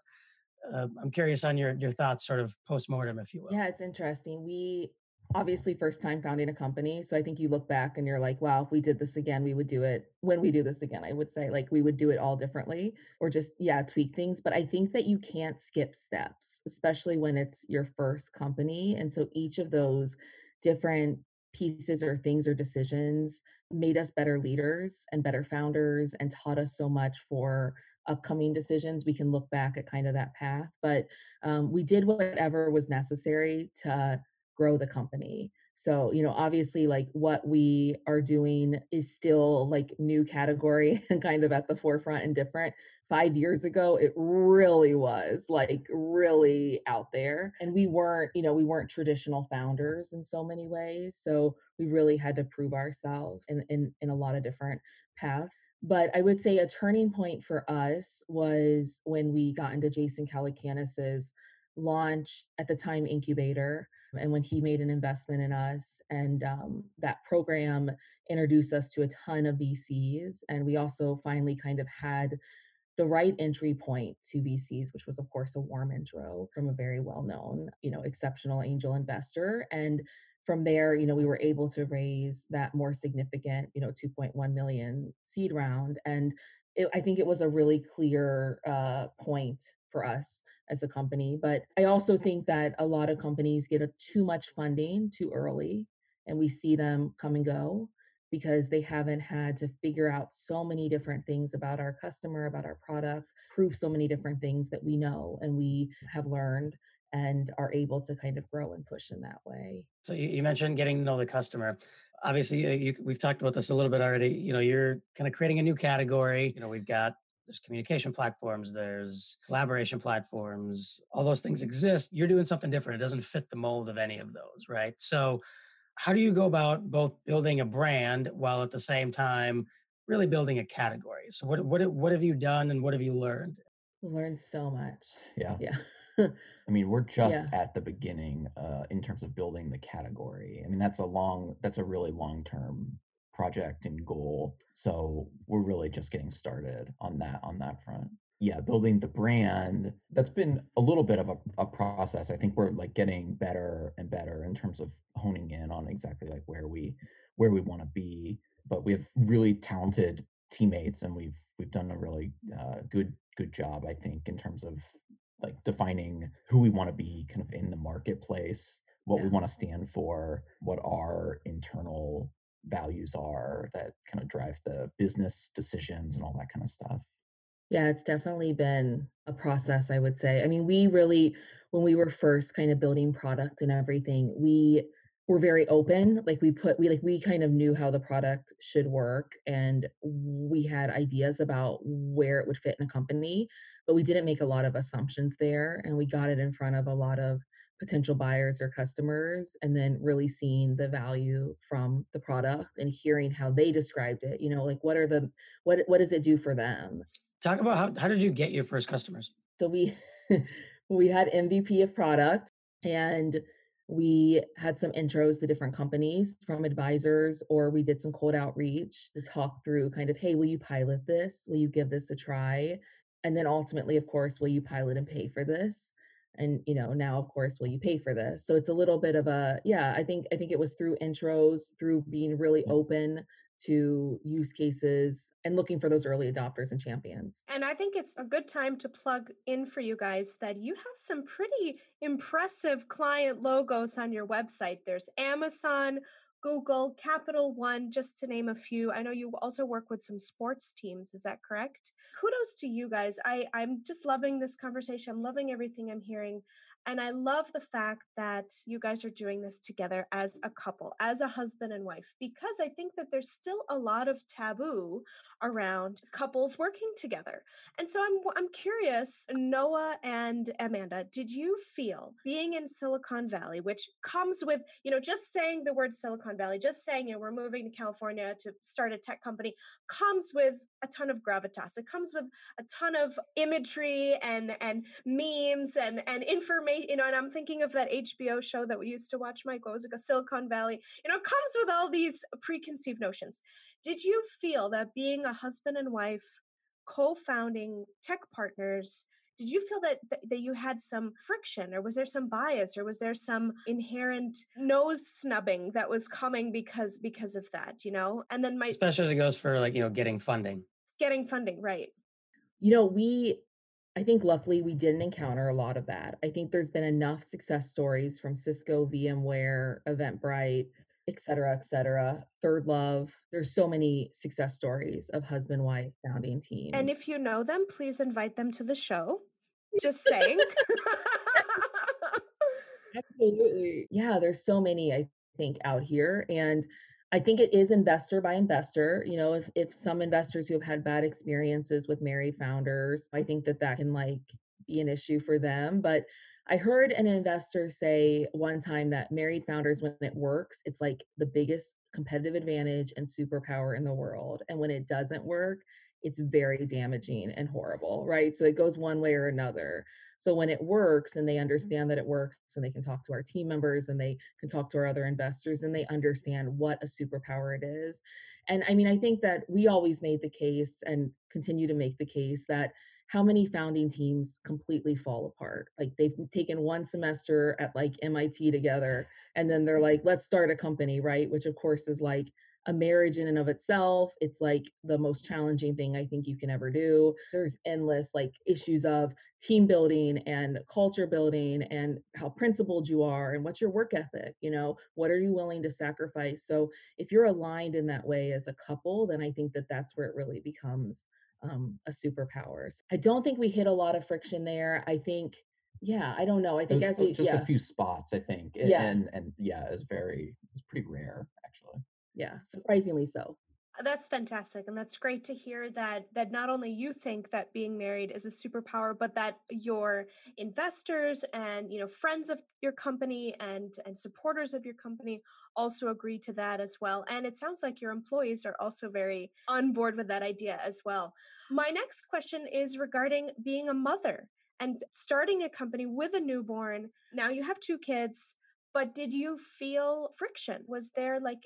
uh, i'm curious on your your thoughts sort of post-mortem if you will. Yeah, it's interesting. We obviously first time founding a company. So I think you look back and you're like, wow, if we did this again, we would do it when we do this again. I would say like we would do it all differently or just, yeah, tweak things. But I think that you can't skip steps, especially when it's your first company. And so each of those different pieces or things or decisions made us better leaders and better founders and taught us so much for upcoming decisions. We can look back at kind of that path. But um, we did whatever was necessary to grow the company. So, you know, obviously, like what we are doing is still like new category and kind of at the forefront and different. Five years ago, it really was like really out there. And we weren't, you know, we weren't traditional founders in so many ways. So we really had to prove ourselves in, in, in a lot of different paths. But I would say a turning point for us was when we got into Jason Calacanis's launch at the time incubator and when he made an investment in us and um, that program introduced us to a ton of vcs and we also finally kind of had the right entry point to vcs which was of course a warm intro from a very well known you know exceptional angel investor and from there you know we were able to raise that more significant you know 2.1 million seed round and it, i think it was a really clear uh, point for us as a company. But I also think that a lot of companies get a, too much funding too early, and we see them come and go because they haven't had to figure out so many different things about our customer, about our product, prove so many different things that we know and we have learned and are able to kind of grow and push in that way. So you, mentioned getting to know the customer. Obviously, you, you, we've talked about this a little bit already. You know, you're kind of creating a new category. You know, we've got there's communication platforms, there's collaboration platforms, all those things exist. You're doing something different. It doesn't fit the mold of any of those, right? So, how do you go about both building a brand while at the same time really building a category? So, what what what have you done and what have you learned? Learned so much. Yeah. Yeah. I mean, we're just yeah. at the beginning uh, in terms of building the category. I mean, that's a long, that's a really long term project and goal. So we're really just getting started on that on that front. Yeah, building the brand, that's been a little bit of a, a process. I think we're like getting better and better in terms of honing in on exactly like where we where we want to be. But we have really talented teammates and we've we've done a really uh, good good job, I think, in terms of like defining who we want to be kind of in the marketplace what Yeah. we want to stand for, what our internal values are that kind of drive the business decisions and all that kind of stuff. Yeah, it's definitely been a process, I would say. I mean, we really, when we were first kind of building product and everything, we were very open. Like we put, we like, we kind of knew how the product should work and we had ideas about where it would fit in a company, but we didn't make a lot of assumptions there. And we got it in front of a lot of potential buyers or customers and then really seeing the value from the product and hearing how they described it you know like what are the what what does it do for them? Talk about how how did you get your first customers? so we we had mvp of product and we had some intros to different companies from advisors or we did some cold outreach to talk through kind of hey will you pilot this? Will you give this a try? And then ultimately of course will you pilot and pay for this and you know now of course will you pay for this so it's a little bit of a yeah i think i think it was through intros through being really Yeah. open to use cases and looking for those early adopters and champions And I think it's a good time to plug in for you guys that you have some pretty impressive client logos on your website. There's Amazon, Google, Capital One, just to name a few. I know you also work with some sports teams. Is that correct? Kudos to you guys. I, I'm just loving this conversation. I'm loving everything I'm hearing. And I love the fact that you guys are doing this together as a couple, as a husband and wife, because I think that there's still a lot of taboo around couples working together. And so I'm I'm curious, Noah and Amanda, did you feel being in Silicon Valley, which comes with, you know, just saying the word Silicon Valley, just saying, you know, we're moving to California to start a tech company, comes with a ton of gravitas. It comes with a ton of imagery and and memes and and information, you know, and I'm thinking of that HBO show that we used to watch, Mike, what was it, Silicon Valley? You know, it comes with all these preconceived notions. Did you feel that being a husband and wife, co founding tech partners, did you feel that, that that you had some friction or was there some bias or was there some inherent nose snubbing that was coming because because of that you know and then my Especially as it goes for like, you know, getting funding. getting funding right you know we i think luckily we didn't encounter a lot of that. I think there's been enough success stories from cisco vmware eventbrite et cetera et cetera. ThirdLove there's so many success stories of husband wife founding teams. and if you know them please invite them to the show. Just saying. Absolutely. Yeah, there's so many I think out here and I think it is investor by investor. You know, if if some investors who have had bad experiences with married founders, I think that that can like be an issue for them. But I heard an investor say one time that married founders, when it works, it's like the biggest competitive advantage and superpower in the world. And when it doesn't work, it's very damaging and horrible, right? So it goes one way or another. So when it works and they mm-hmm. understand that it works and they can talk to our team members and they can talk to our other investors and they understand what a superpower it is. And I mean, I think that we always made the case and continue to make the case that how many founding teams completely fall apart. Like they've taken one semester at like MIT together and then they're mm-hmm. like, let's start a company, right? Which of course is like a marriage in and of itself. It's like the most challenging thing I think you can ever do. There's endless like issues of team building and culture building and how principled you are and what's your work ethic, you know, what are you willing to sacrifice? So if you're aligned in that way as a couple, then I think that that's where it really becomes um, a superpower. So I don't think we hit a lot of friction there. I think yeah, I don't know. I think There's as we just a few spots, I think, a- yeah, and and yeah, it's very it's pretty rare actually. Yeah, surprisingly so. Uh, that's fantastic, and that's great to hear that that not only you think that being married is a superpower, but that your investors and you know friends of your company and and supporters of your company also agree to that as well. And it sounds like your employees are also very on board with that idea as well. My next question is regarding being a mother and starting a company with a newborn. Now you have two kids but did you feel friction? Was there like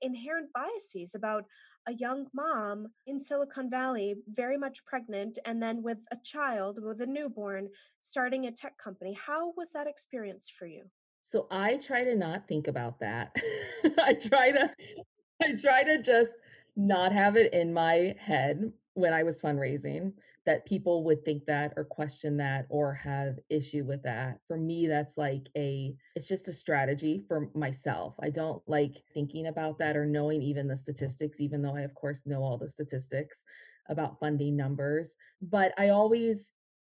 inherent biases about a young mom in Silicon Valley, very much pregnant, and then with a child, with a newborn, starting a tech company? How was that experience for you? So I try to not think about that. I try to I try to just not have it in my head when I was fundraising that people would think that or question that or have issue with that. For me, that's like a it's just a strategy for myself. I don't like thinking about that or knowing even the statistics, even though I of course know all the statistics about funding numbers. But I always,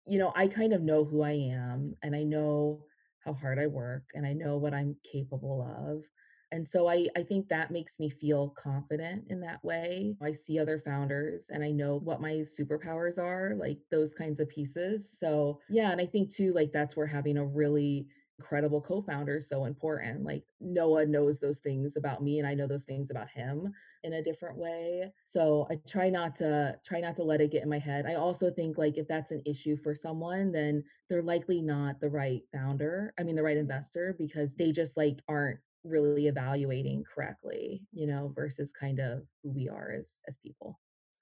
you know, I kind of know who I am and I know how hard I work and I know what I'm capable of. And so I, I think that makes me feel confident in that way. I see other founders and I know what my superpowers are, like those kinds of pieces. So, yeah. And I think too, like that's where having a really incredible co founder is so important. Like Noah knows those things about me and I know those things about him in a different way. So I try not to try not to let it get in my head. I also think like if that's an issue for someone, then they're likely not the right founder. I mean the right investor because they just like aren't really evaluating correctly, you know, versus kind of who we are as as people.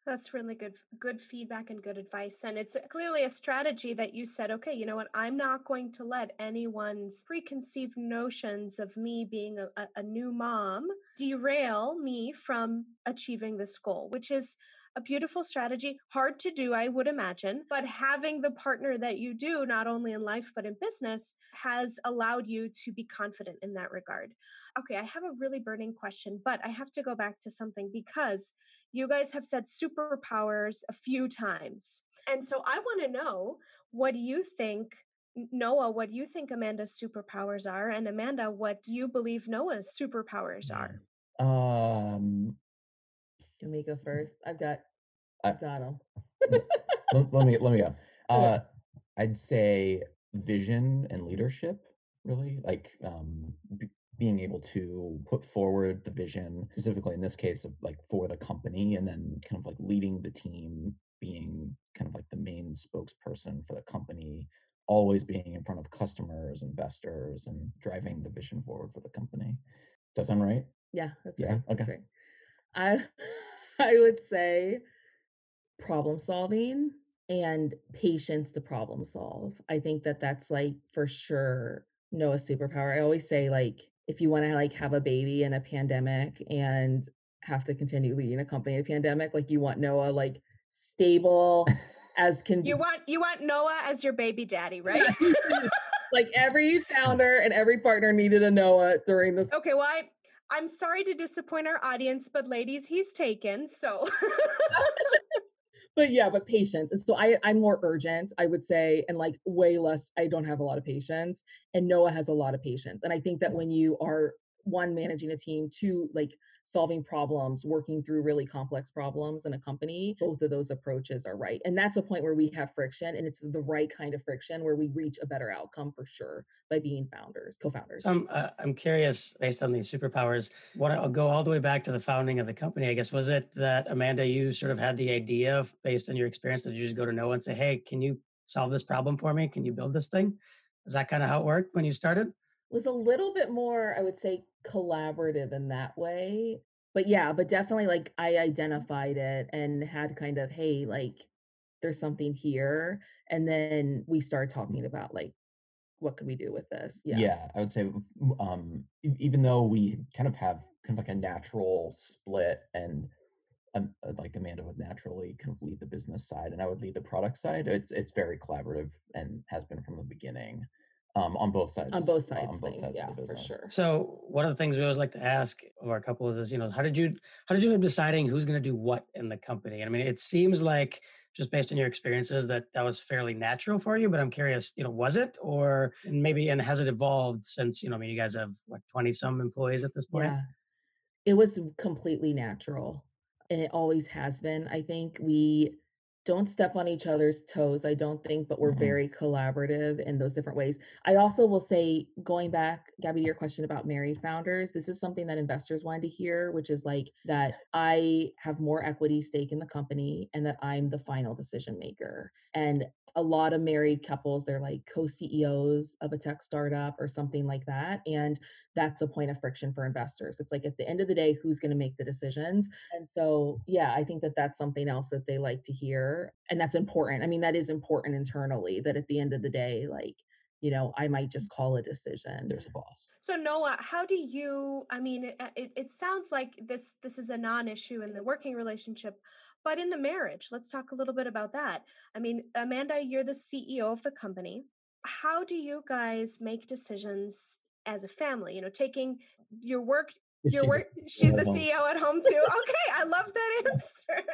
That's really good good feedback and good advice. And it's clearly a strategy that you said, okay, you know what? I'm not going to let anyone's preconceived notions of me being a, a, new mom derail me from achieving this goal, which is a beautiful strategy, hard to do, I would imagine. But having the partner that you do, not only in life, but in business, has allowed you to be confident in that regard. Okay, I have a really burning question, but I have to go back to something because you guys have said superpowers a few times. And so I want to know what you think, Noah, what do you think Amanda's superpowers are? And Amanda, what do you believe Noah's superpowers are? Um, Can we go first? I've got I, I've got them. let, let me let me go. Uh, I'd say vision and leadership, really, like um, b- being able to put forward the vision, specifically in this case of like for the company, and then kind of like leading the team, being kind of like the main spokesperson for the company, always being in front of customers, investors, and driving the vision forward for the company. Does that sound right? Yeah, that's Yeah. right. Okay. That's right. I I would say problem solving and patience to problem solve. I think that that's like for sure Noah's superpower. I always say like if you want to like have a baby in a pandemic and have to continue leading a company in a pandemic, like you want Noah like stable as can You want you want Noah as your baby daddy, right? Yeah, he should. like every founder and every partner needed a Noah during this okay, well I I'm sorry to disappoint our audience, but ladies, he's taken. So but yeah, but patience. And so I I'm more urgent, I would say, and like way less. I don't have a lot of patience, and Noah has a lot of patience. And I think that when you are one managing a team, two like solving problems, working through really complex problems in a company, both of those approaches are right. And that's a point where we have friction and it's the right kind of friction where we reach a better outcome for sure by being founders, co-founders. So I'm, uh, I'm curious based on these superpowers, what I'll go all the way back to the founding of the company. I guess, was it that Amanda, you sort of had the idea of, based on your experience that you just go to Noah and say, Hey, can you solve this problem for me? Can you build this thing? Is that kind of how it worked when you started? Was a little bit more, I would say, collaborative in that way. But yeah, but definitely like I identified it and had kind of, hey, like there's something here. And then we started talking about like what could we do with this? Yeah. Yeah, I would say, um, even though we kind of have kind of like a natural split, and um, uh, like Amanda would naturally kind of lead the business side, and I would lead the product side. It's it's very collaborative and has been from the beginning um, on both sides. On both uh, sides, on both thing, sides yeah, of the for business. sure. So one of the things we always like to ask of our couples is, you know, how did you how did you end up deciding who's going to do what in the company? And I mean, it seems like just based on your experiences that that was fairly natural for you, but I'm curious, you know, was it or and maybe and has it evolved since, you know, I mean, you guys have what 20 some employees at this point? Yeah. It was completely natural and it always has been. I think we don't step on each other's toes, I don't think, but we're Mhm. very collaborative in those different ways. I also will say, going back, Gabby, to your question about married founders, this is something that investors wanted to hear, which is like that I have more equity stake in the company and that I'm the final decision maker. And a lot of married couples, they're like co CEOs of a tech startup or something like that. And that's a point of friction for investors. It's like at the end of the day, who's going to make the decisions? And so, yeah, I think that that's something else that they like to hear. And that's important. I mean, that is important internally that at the end of the day, like, you know, I might just call a decision. There's a boss. So Noah, how do you? I mean, it, uh, it, it sounds like this this is a non-issue in the working relationship, but in the marriage, let's talk a little bit about that. I mean, Amanda, you're the CEO of the company. How do you guys make decisions as a family? You know, taking your work, your she the work. She's the home? CEO at home too. Okay, I love that answer.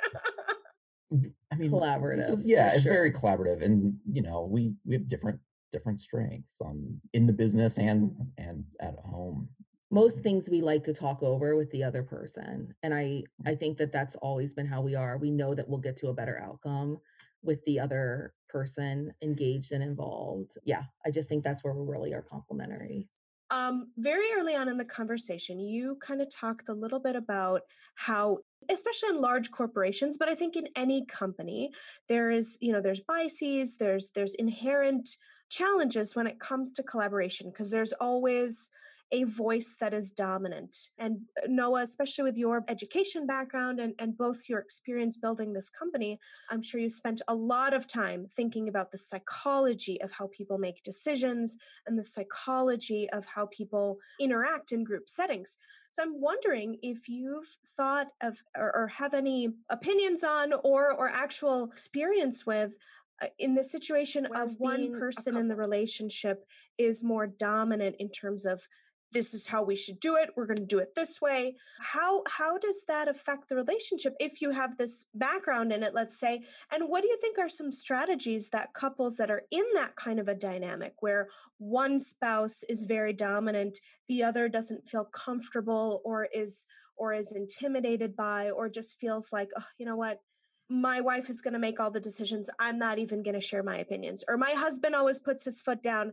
Mm, I mean, it's a- Collaborative, yeah, for it's very collaborative, and you know, we we have different different strengths on in the business and and at home. Most things we like to talk over with the other person and i i think that that's always been how we are. We know that we'll get to a better outcome with the other person engaged and involved. Yeah i just think that's where we really are complementary. Um, very early on in the conversation, you kind of talked a little bit about how, especially in large corporations, but I think in any company, there is, you know, there's biases, there's there's inherent challenges when it comes to collaboration because there's always a voice that is dominant. And uh, Noah, especially with your education background and, and both your experience building this company, I'm sure you spent a lot of time thinking about the psychology of how people make decisions and the psychology of how people interact in group settings. So I'm wondering if you've thought of or, or have any opinions on or or actual experience with uh, in the situation of one person in the relationship is more dominant in terms of this is how we should do it we're going to do it this way. How how does that affect the relationship if you have this background in it let's say? And what do you think are some strategies that couples that are in that kind of a dynamic where one spouse is very dominant the other doesn't feel comfortable or is or is intimidated by or just feels like oh, you know what? My wife is going to make all the decisions. I'm not even going to share my opinions. Or my husband always puts his foot down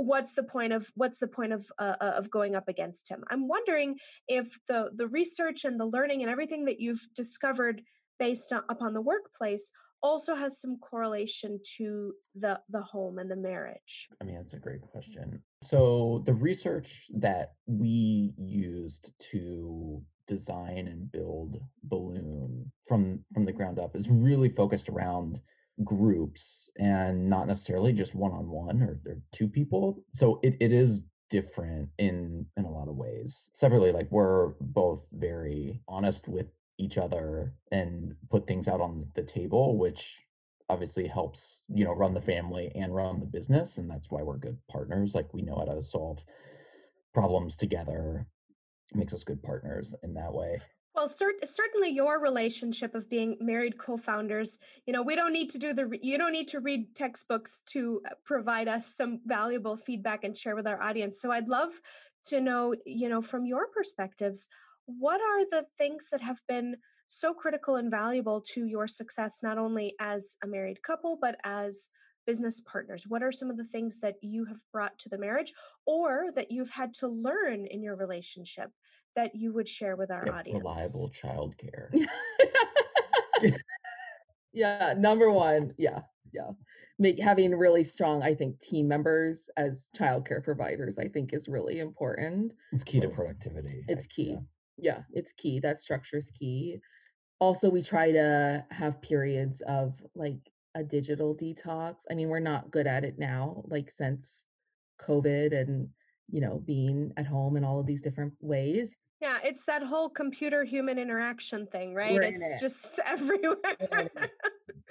what's the point of what's the point of uh, uh, of going up against him i'm wondering if the the research and the learning and everything that you've discovered based on, upon the workplace also has some correlation to the the home and the marriage I mean, that's a great question. So the research that we used to design and build Balloon from from the ground up is really focused around groups and not necessarily just one on one or, two people. So it, it is different in in a lot of ways. Separately, like we're both very honest with each other and put things out on the table, which obviously helps, you know, run the family and run the business. And that's why we're good partners. Like we know how to solve problems together. It makes us good partners in that way. Well, cert- certainly your relationship of being married co-founders, you know, we don't need to do the re- you don't need to read textbooks to uh, provide us some valuable feedback and share with our audience. So I'd love to know, you know, from your perspectives, what are the things that have been so critical and valuable to your success not only as a married couple but as business partners? What are some of the things that you have brought to the marriage or that you've had to learn in your relationship that you would share with our Yep, audience? reliable childcare. Yeah, number 1, yeah, yeah. Make having really strong, I think, team members as childcare providers, I think is really important. It's key to productivity. I it's yeah. key. Yeah, it's key. That structure is key. Also, we try to have periods of, like, a digital detox. I mean, we're not good at it now, like, since COVID and, you know, being at home in all of these different ways. Yeah, it's that whole computer human interaction thing, right? We're It's it. just everywhere.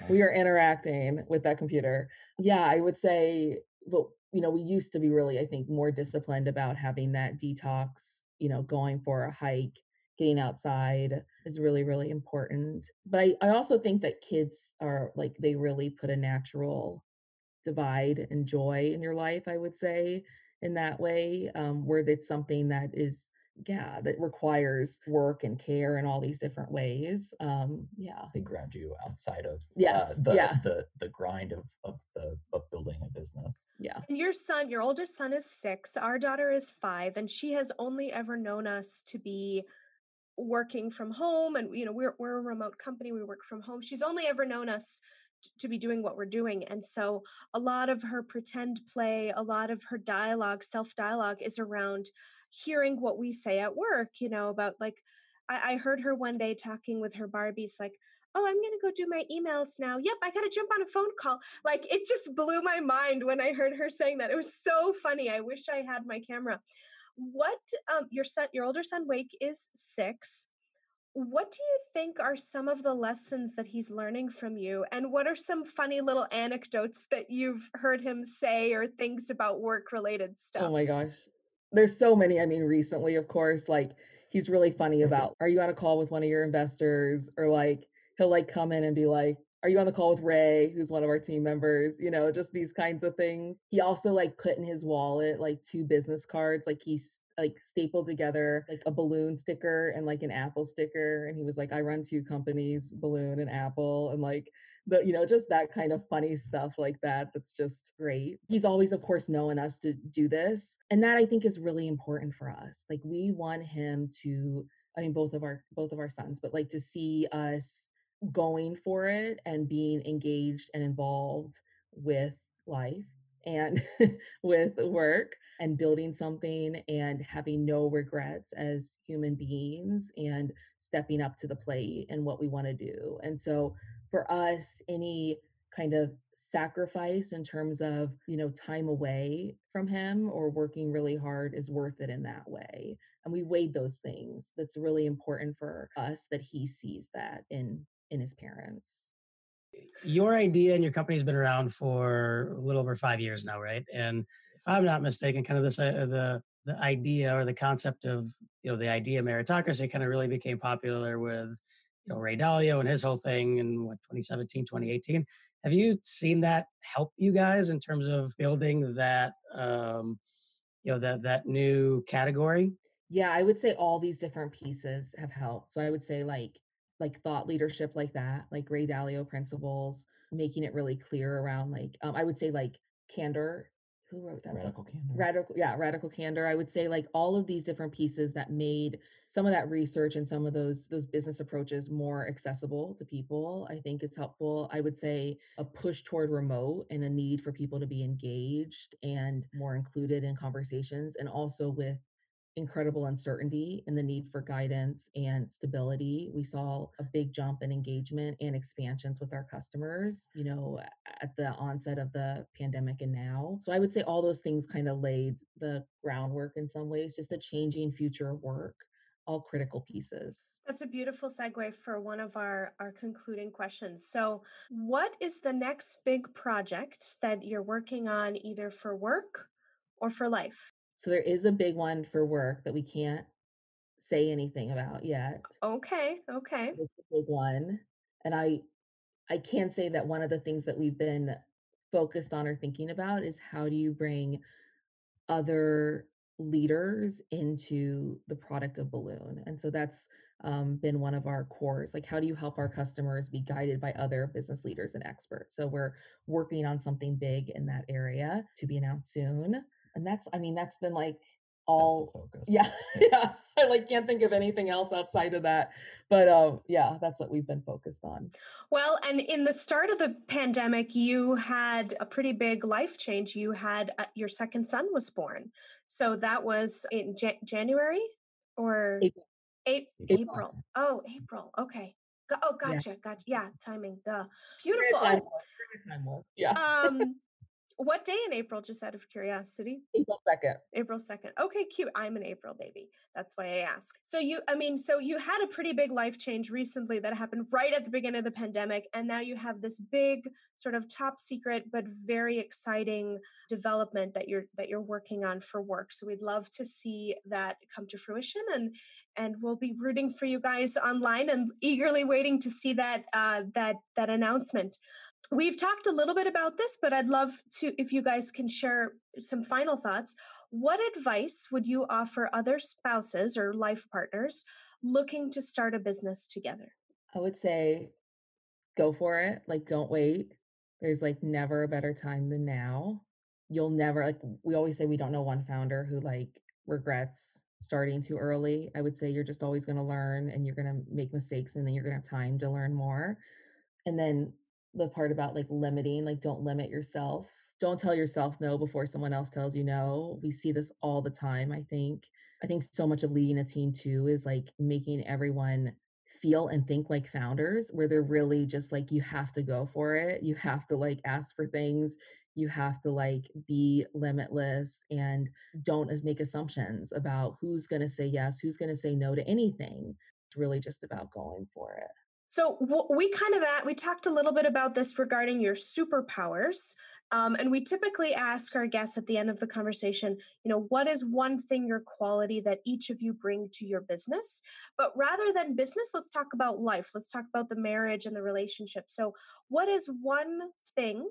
We are interacting with that computer. Yeah, I would say, well, you know, we used to be really, I think, more disciplined about having that detox, you know, going for a hike, getting outside is really, really important. But I, I also think that kids are like, they really put a natural divide and joy in your life, I would say, in that way, um, where it's something that is, yeah, that requires work and care in all these different ways. Um, yeah. They ground you outside of uh, the Yeah. the the grind of of the of building a business. Yeah. And your son, your oldest son is six, our daughter is five, and she has only ever known us to be working from home and you know we're we're a remote company we work from home she's only ever known us t- to be doing what we're doing and so a lot of her pretend play a lot of her dialogue self dialogue is around hearing what we say at work you know about like I, I heard her one day talking with her barbies like oh i'm gonna go do my emails now. Yep i gotta jump on a phone call. Like it just blew my mind when i heard her saying that. It was so funny i wish i had my camera. What um your son your older son wake is six what do you think are some of the lessons that he's learning from you and what are some funny little anecdotes that you've heard him say or things about work related oh stuff? Oh my gosh. There's so many. I mean, recently, of course, like he's really funny about, are you on a call with one of your investors? Or like he'll like come in and be like, are you on the call with Ray, who's one of our team members? You know, just these kinds of things. He also like put in his wallet like two business cards, like he's like stapled together like a balloon sticker and like an apple sticker and he was like i run two companies balloon and apple and like the you know just that kind of funny stuff like that that's just great. He's always of course known us to do this and that i think is really important for us. Like we want him to i mean both of our both of our sons but like to see us going for it and being engaged and involved with life and with work and building something and having no regrets as human beings and stepping up to the plate and what we want to do. And so for us any kind of sacrifice in terms of you know time away from him or working really hard is worth it in that way. And we weighed those things. That's really important for us that he sees that in in his parents Your idea and your company's been around for a little over five years now, right? And if I'm not mistaken, kind of this uh, the the idea or the concept of you know the idea meritocracy kind of really became popular with you know Ray Dalio and his whole thing in what 2017, 2018. Have you seen that help you guys in terms of building that um, you know that that new category? Yeah, I would say all these different pieces have helped. So I would say like like thought leadership like that, like Ray Dalio principles, making it really clear around like um, I would say like candor. Who wrote that book? Radical candor. Radical, yeah, radical candor. I would say like all of these different pieces that made some of that research and some of those those business approaches more accessible to people, I think is helpful. I would say a push toward remote and a need for people to be engaged and more included in conversations and also with incredible uncertainty and the need for guidance and stability. We saw a big jump in engagement and expansions with our customers, you know, at the onset of the pandemic and now. So I would say all those things kind of laid the groundwork in some ways, just the changing future of work, all critical pieces. that's a beautiful segue for one of our our concluding questions so what is the next big project that you're working on either for work or for life So there is a big one for work that we can't say anything about yet. Okay, okay. It's a big one. And I I can say that one of the things that we've been focused on or thinking about is how do you bring other leaders into the product of Balloon. And so that's um, been one of our cores. Like, how do you help our customers be guided by other business leaders and experts? So we're working on something big in that area to be announced soon. And that's, I mean, that's been like all focus. Yeah, yeah. I like can't think of anything else outside of that. But um, yeah, that's what we've been focused on. Well, and in the start of the pandemic, you had a pretty big life change. You had uh, your second son was born, so that was in Jan- January or April. A- April. April. Oh, April. Okay. Go- oh, Yeah. gotcha. Gotcha. Yeah, timing. Duh. Beautiful. time warp, very time warp. Yeah. um, what day in April? Just out of curiosity. April 2nd. April 2nd. Okay, cute. I'm an April baby. That's why I ask. So you I mean, so you had a pretty big life change recently that happened right at the beginning of the pandemic and now you have this big sort of top secret but very exciting development that you're that you're working on for work. So we'd love to see that come to fruition and and we'll be rooting for you guys online and eagerly waiting to see that uh that that announcement. We've talked a little bit about this, but I'd love to if you guys can share some final thoughts. What advice would you offer other spouses or life partners looking to start a business together? I would say go for it. Like, don't wait. There's like never a better time than now. You'll never, like, we always say we don't know one founder who like regrets starting too early. I would say you're just always going to learn and you're going to make mistakes and then you're going to have time to learn more. And then the part about like limiting, like, don't limit yourself. Don't tell yourself no before someone else tells you no. We see this all the time, I think. I think so much of leading a team too is like making everyone feel and think like founders where they're really just like you have to go for it you have to like ask for things you have to like be limitless and don't make assumptions about who's going to say yes who's going to say no to anything it's really just about going for it So we kind of at we talked a little bit about this regarding your superpowers, um, and we typically ask our guests at the end of the conversation, you know, what is one thing or quality that each of you bring to your business? But rather than business, let's talk about life. Let's talk about the marriage and the relationship. So, what is one thing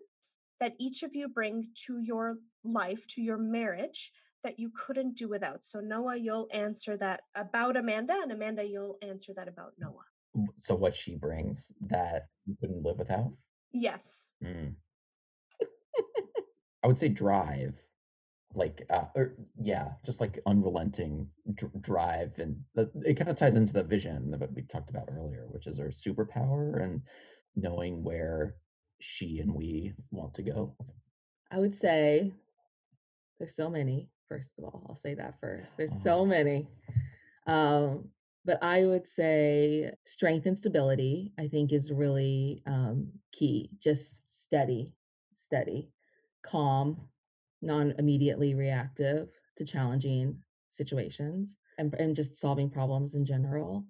that each of you bring to your life, to your marriage? That you couldn't do without. So, Noah, you'll answer that about Amanda, and Amanda, you'll answer that about Noah. W- So what she brings that you couldn't live without? Yes. Mm. I would say drive, like, uh, or yeah, just like unrelenting dr- drive, and the, it kind of ties into the vision that we talked about earlier, which is our superpower and knowing where she and we want to go. i would say there's so many first of all i'll say that first there's Uh-huh. so many um but i would say strength and stability i think is really um key just steady steady calm non immediately reactive to challenging situations and, and just solving problems in general.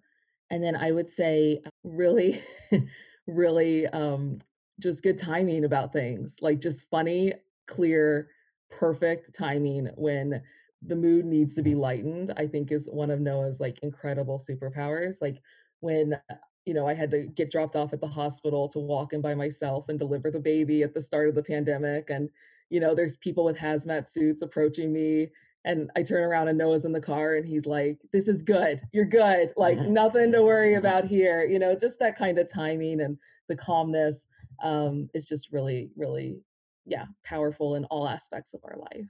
And then i would say uh, really really um just good timing about things like just funny clear perfect timing when the mood needs to be lightened i think is one of noah's like incredible superpowers like when uh, you know i had to get dropped off at the hospital to walk in by myself and deliver the baby at the start of the pandemic and you know there's people with hazmat suits approaching me and i turn around and noah's in the car and he's like this is good you're good like nothing to worry about here you know just that kind of timing and the calmness um, is just really really yeah powerful in all aspects of our life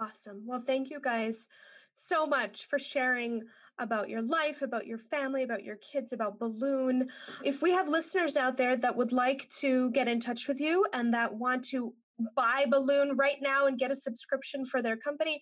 Awesome. Well, thank you guys so much for sharing about your life, about your family, about your kids, about Balloon. If we have listeners out there that would like to get in touch with you and that want to buy Balloon right now and get a subscription for their company,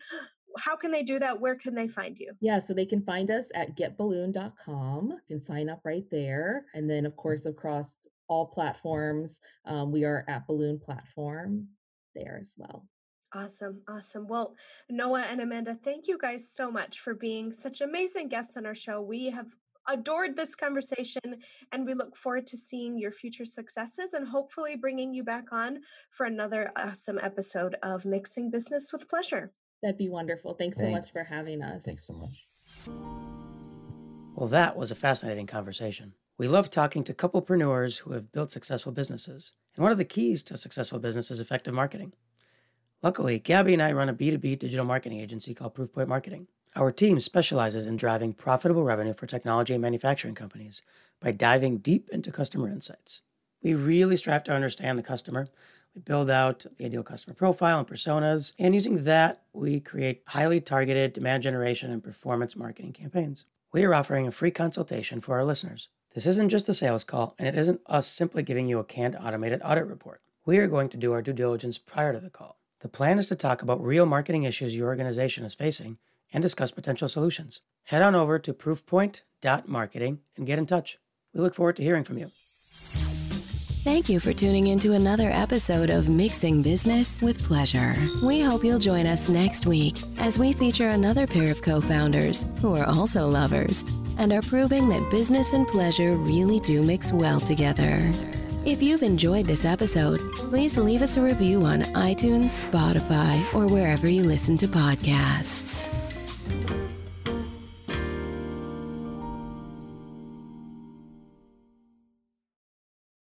how can they do that? Where can they find you? yeah so they can find us at getballoon.com you can sign up right there and then of course across all platforms um, we are at balloon platform there as well Awesome. Awesome. Well, Noah and Amanda, thank you guys so much for being such amazing guests on our show. We have adored this conversation and we look forward to seeing your future successes and hopefully bringing you back on for another awesome episode of Mixing Business with Pleasure. that'd be wonderful thanks so much for having us Thanks so much. Well, that was a fascinating conversation. We love talking to couplepreneurs who have built successful businesses. And one of the keys to a successful business is effective marketing. Luckily, Gabby and I run a B2B digital marketing agency called Proofpoint Marketing. Our team specializes in driving profitable revenue for technology and manufacturing companies by diving deep into customer insights. We really strive to understand the customer. We build out the ideal customer profile and personas, and using that, we create highly targeted demand generation and performance marketing campaigns. We are offering a free consultation for our listeners. This isn't just a sales call, and it isn't us simply giving you a canned automated audit report. We are going to do our due diligence prior to the call. The plan is to talk about real marketing issues your organization is facing and discuss potential solutions. Head on over to proofpoint.marketing and get in touch. We look forward to hearing from you. Thank you for tuning in to another episode of Mixing Business with Pleasure. We hope you'll join us next week as we feature another pair of co founders who are also lovers and are proving that business and pleasure really do mix well together. If you've enjoyed this episode, please leave us a review on iTunes, Spotify, or wherever you listen to podcasts.